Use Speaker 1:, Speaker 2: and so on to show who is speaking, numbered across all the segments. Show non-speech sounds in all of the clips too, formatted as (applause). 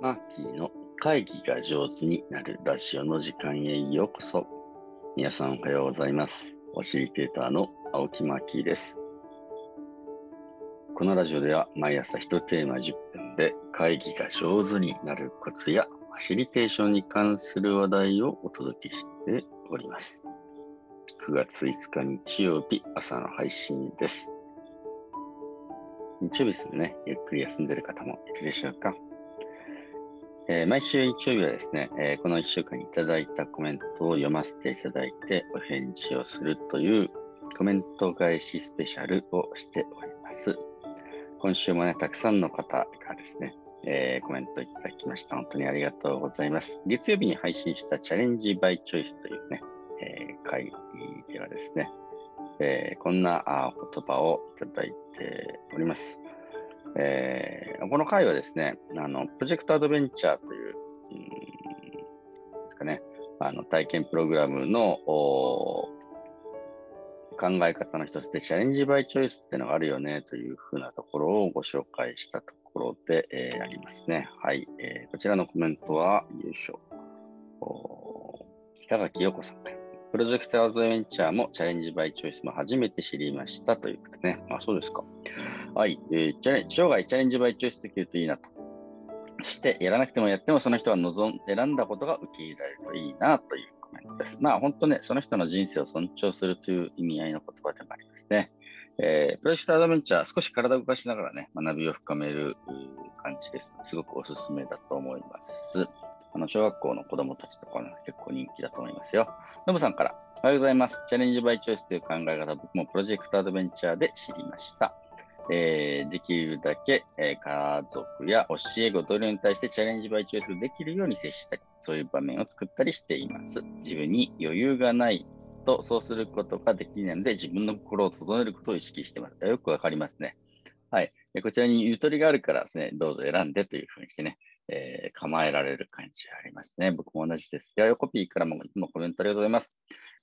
Speaker 1: マーキーの会議が上手になるラジオの時間へようこそ。皆さんおはようございます。ファシリテーターの青木マーキーです。このラジオでは毎朝1テーマ10分で会議が上手になるコツやファシリテーションに関する話題をお届けしております。9月5日日曜日朝の配信です。日曜日ですね、ゆっくり休んでる方もいるでしょうか。えー毎週日曜日はですね、えーこの1週間にいただいたコメントを読ませていただいてお返事をするというコメント返しスペシャルをしております。今週もね、たくさんの方がですね、えーコメントいただきました。本当にありがとうございます。月曜日に配信したチャレンジバイチョイスというね、え会ではですね、えーこんな言葉をいただいております。えーこの回はですね、あの、プロジェクトアドベンチャーという、うんですかね、あの、体験プログラムの考え方の一つで、チャレンジバイチョイスっていうのがあるよね、というふうなところをご紹介したところで、えーありますね。はい、えーこちらのコメントは、よいしょ。北垣陽子さん。プロジェクトアドベンチャーもチャレンジバイチョイスも初めて知りましたということでね。あ、そうですか。はい。えーチャレ生涯チャレンジバイチョイスできるといいなと。そして、やらなくてもやってもその人が望ん選んだことが受け入れられるといいなというコメントです。まあ、本当ね、その人の人生を尊重するという意味合いの言葉でもありますね。えープロジェクトアドベンチャー、少し体を動かしながらね、学びを深める感じです。すごくおすすめだと思います。あの、小学校の子供たちとかね、結構人気だと思いますよ。ノブさんから、おはようございます。チャレンジバイチョイスという考え方、僕もプロジェクトアドベンチャーで知りました。えーできるだけ、えー家族や教え子、同僚に対してチャレンジバイチョイスできるように接したり、そういう場面を作ったりしています。自分に余裕がないと、そうすることができないので、自分の心を整えることを意識してます。よくわかりますね。はい。こちらにゆとりがあるからですね、どうぞ選んでというふうにしてね、えー構えられる感じありますね。僕も同じです。では、横 P からもいつもコメントありがとうございます。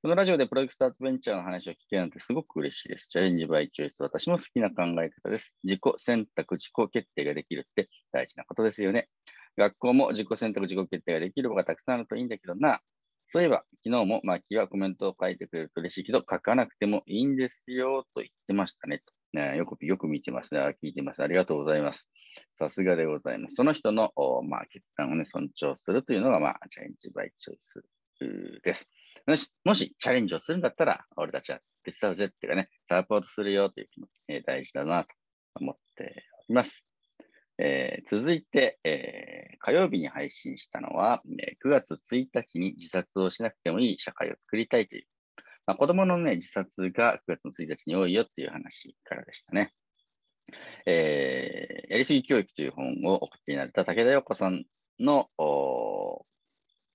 Speaker 1: このラジオでプロジェクトアドベンチャーの話を聞けるなんてすごく嬉しいです。チャレンジバイチョイス、私も好きな考え方です。自己選択、自己決定ができるって大事なことですよね。学校も自己選択、自己決定ができる場がたくさんあるといいんだけどな。そういえば、昨日もマーキーはコメントを書いてくれると嬉しいけど、書かなくてもいいんですよと言ってましたね。とねよく、よく見てますね。聞いてます。ありがとうございます。さすがでございます。その人の、まあ、決断をね、尊重するというのが、まあ、チャレンジバイチョイスです。もし、もしチャレンジをするんだったら、俺たちは手伝うぜっていうかね、サポートするよという気持ち、大事だなと思っております。えー続いて、えー火曜日に配信したのは、え9月1日に自殺をしなくてもいい社会を作りたいという、まあ、子供のね、自殺が9月の1日に多いよっていう話からでしたね。えーやりすぎ教育という本を送っていただいた武田陽子さんの、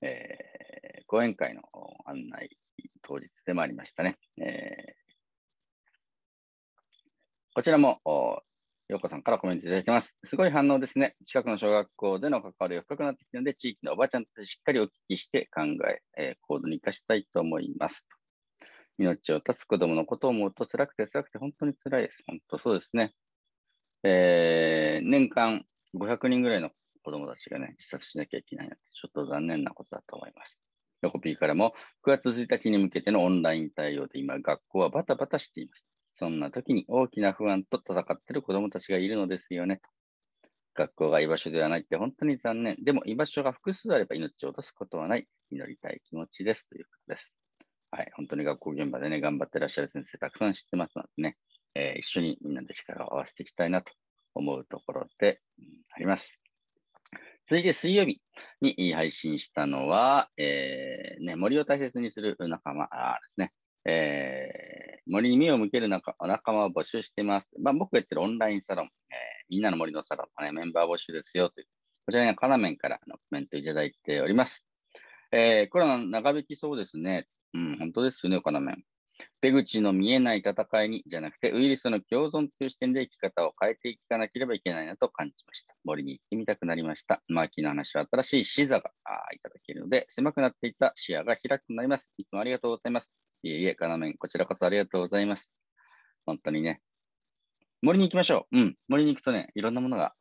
Speaker 1: えー講演会の案内当日でもありましたね。えーこちらも、お陽子さんからコメントいただきます。すごい反応ですね。近くの小学校での関わりが深くなってきたので、地域のおばあちゃんたちしっかりお聞きして考え、えー行動に生かしたいと思います。命を絶つ子供のことを思うと辛くて辛くて本当に辛いです。本当そうですね。えー年間500人ぐらいの子供たちがね、自殺しなきゃいけないなんて、ちょっと残念なことだと思います。横 P からも、9月1日に向けてのオンライン対応で今、学校はバタバタしています。そんな時に大きな不安と戦っている子供たちがいるのですよね。学校が居場所ではないって本当に残念。でも居場所が複数あれば命を落とすことはない。祈りたい気持ちです。ということです。はい。本当に学校現場でね、頑張ってらっしゃる先生たくさん知ってますのでね、えー一緒にみんなで力を合わせていきたいなと思うところで、あります。続いて水曜日に配信したのは、えーね、森を大切にする仲間ですね。えー森に目を向ける仲仲間を募集しています。まあ、僕がやってるオンラインサロン、えーみんなの森のサロンの、ね、メンバー募集ですよという、こちらにはカナメンからのコメントいただいております。えーコロナ長引きそうですね。うん、本当ですよね、カナメン。出口の見えない戦いにじゃなくて、ウイルスの共存という視点で生き方を変えていかなければいけないなと感じました。森に行ってみたくなりました。マーキーの話は新しい視座がいただけるので、狭くなっていた視野が開くなります。いつもありがとうございます。いえいえ、カナメン、こちらこそありがとうございます。本当にね。森に行きましょう。うん。森に行くとね、いろんなものが、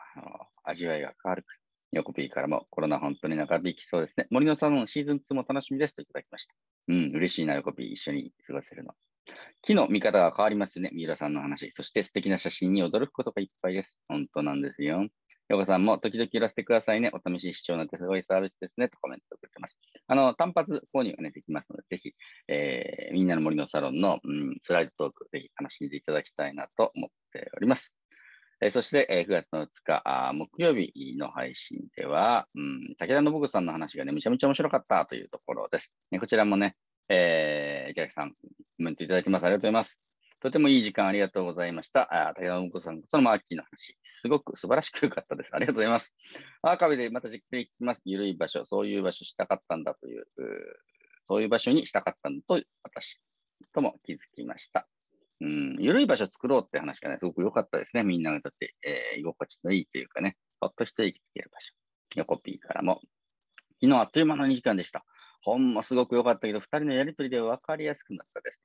Speaker 1: 味わいが変わる。横 P からもコロナ本当に長引きそうですね。森のサロンシーズン2も楽しみですといただきました。うん、嬉しいな、横 P 一緒に過ごせるの。木の見方が変わりますよね。三浦さんの話。そして素敵な写真に驚くことがいっぱいです。本当なんですよ。ヨコさんも時々寄らせてくださいね。お試し視聴なんてすごいサービスですね。とコメントをくれてます。あの、単発購入がね、できますので、ぜひ、えー、みんなの森のサロンの、うん、スライドトーク、ぜひ楽しんでいただきたいなと思っております。え、そして、え、9月の2日、木曜日の配信では、うん、武田信子さんの話がね、めちゃめちゃ面白かったというところです。ね、こちらもね、えー、池崎さん、コメントいただきます。ありがとうございます。とてもいい時間ありがとうございました。あ武田信子さんそのマーキーの話、すごく素晴らしく良かったです。ありがとうございます。アーカイブでまたじっくり聞きます。ゆるい場所、そういう場所したかったんだという、うそういう場所にしたかったんだと私とも気づきました。うん、ゆるい場所作ろうって話がね、すごく良かったですね。みんなにとって、えー、居心地のいいというかね、ほっとして生きつける場所。横 P からも。昨日あっという間の2時間でした。ほんますごく良かったけど、2人のやりとりで分かりやすくなったです。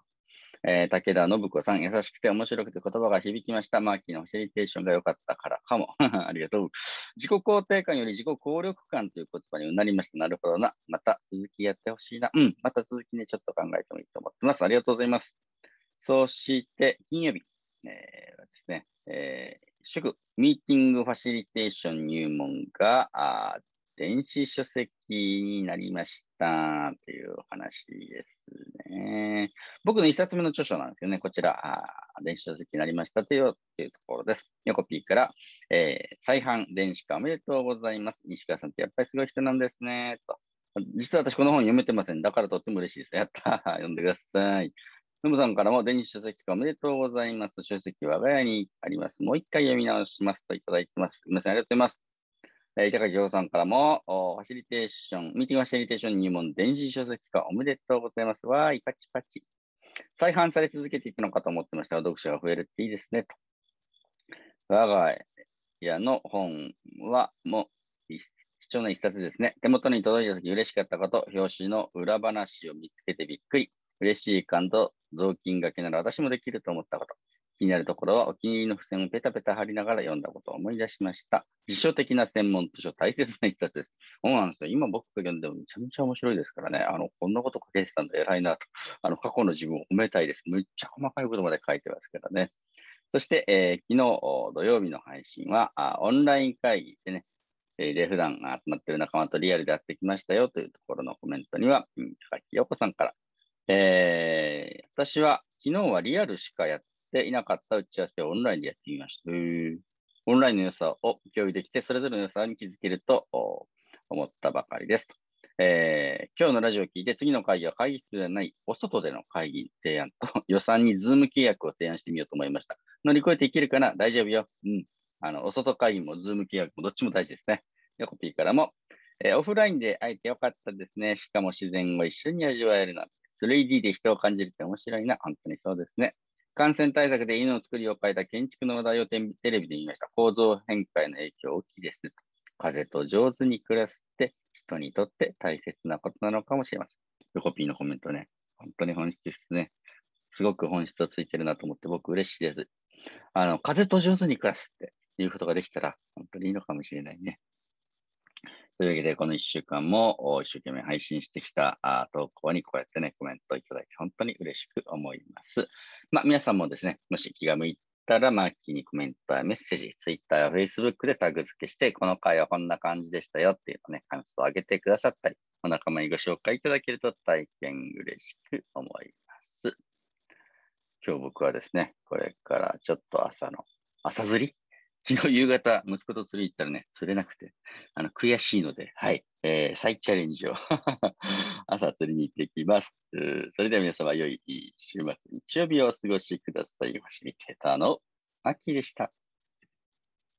Speaker 1: えー、武田信子さん、優しくて面白くて言葉が響きました。マーキーのファシリテーションが良かったからかも。(laughs) ありがとう。自己肯定感より自己効力感という言葉にうなりました。なるほどな。また続きやってほしいな。うん。また続きね、ちょっと考えてもいいと思ってます。ありがとうございます。そして、金曜日、えー、ですね、えー、祝、ミーティングファシリテーション入門が、あ電子書籍になりましたというお話ですね。僕の一冊目の著書なんですよね。こちら、あ電子書籍になりましたというというところです。横 P から、えー、再販電子化おめでとうございます。西川さんってやっぱりすごい人なんですね。と実は私この本読めてません。だからとっても嬉しいです。やった読んでください。ノムさんからも電子書籍化おめでとうございます。書籍は我が家にあります。もう一回読み直しますといただいてます。皆さんありがとうございます。えー、板垣さんからも、ファシリテーション、ミーティングファシリテーション入門、電子書籍化おめでとうございます。わーい、パチパチ。再販され続けていくのかと思ってましたが、読者が増えるっていいですね。と我が家の本は、もう、貴重な一冊ですね。手元に届いたとき嬉しかったこと、表紙の裏話を見つけてびっくり。嬉しい感と雑巾がけなら私もできると思ったこと。気になるところはお気に入りの付箋をペタペタ貼りながら読んだことを思い出しました。辞書的な専門図書、大切な一冊です。そうなんですよ。今僕が読んでもめちゃめちゃ面白いですからね。あの、こんなこと書けてたんだ、偉いなと。(laughs) あの、過去の自分を褒めたいです。めっちゃ細かいことまで書いてますからね。そして、えー、昨日土曜日の配信は、あオンライン会議でね、えー、で普段集まってる仲間とリアルでやってきましたよというところのコメントには、高木陽子さんから、えー、私は昨日はリアルしかやっていなかった打ち合わせをオンラインでやってみました。オンラインの良さを共有できて、それぞれの良さに気づけると思ったばかりです。えー、今日のラジオを聞いて、次の会議は会議室ではない、お外での会議提案と (laughs) 予算に Zoom 契約を提案してみようと思いました。乗り越えていけるかな？大丈夫よ。うん。あの、お外会議も Zoom 契約もどっちも大事ですね。で、コピーからも、えー、オフラインで会えてよかったですね。しかも自然を一緒に味わえるなんて。3D で人を感じるって面白いな。本当にそうですね。感染対策で犬の作りを変えた建築の話題をテレビで見ました。構造変化への影響大きいですね。風と上手に暮らすって人にとって大切なことなのかもしれません。横 P のコメントね、本当に本質ですね。すごく本質をついてるなと思って僕嬉しいです。あの、風と上手に暮らすっていうことができたら本当にいいのかもしれないね。というわけで、この1週間も一生懸命配信してきた投稿にこうやってね、コメントいただいて本当に嬉しく思います。まあ、皆さんもですね、もし気が向いたら、マーキーにコメントやメッセージ、Twitter や Facebook でタグ付けして、この回はこんな感じでしたよっていうのね、感想を上げてくださったり、お仲間にご紹介いただけると大変嬉しく思います。今日僕はですね、これからちょっと朝の朝釣り昨日夕方、息子と釣り行ったらね、釣れなくて、あの、悔しいので、はい、えー、再チャレンジを (laughs) 朝釣りに行ってきます。それでは皆様、良い週末、日曜日をお過ごしください。ファシリテーターのマッキでした。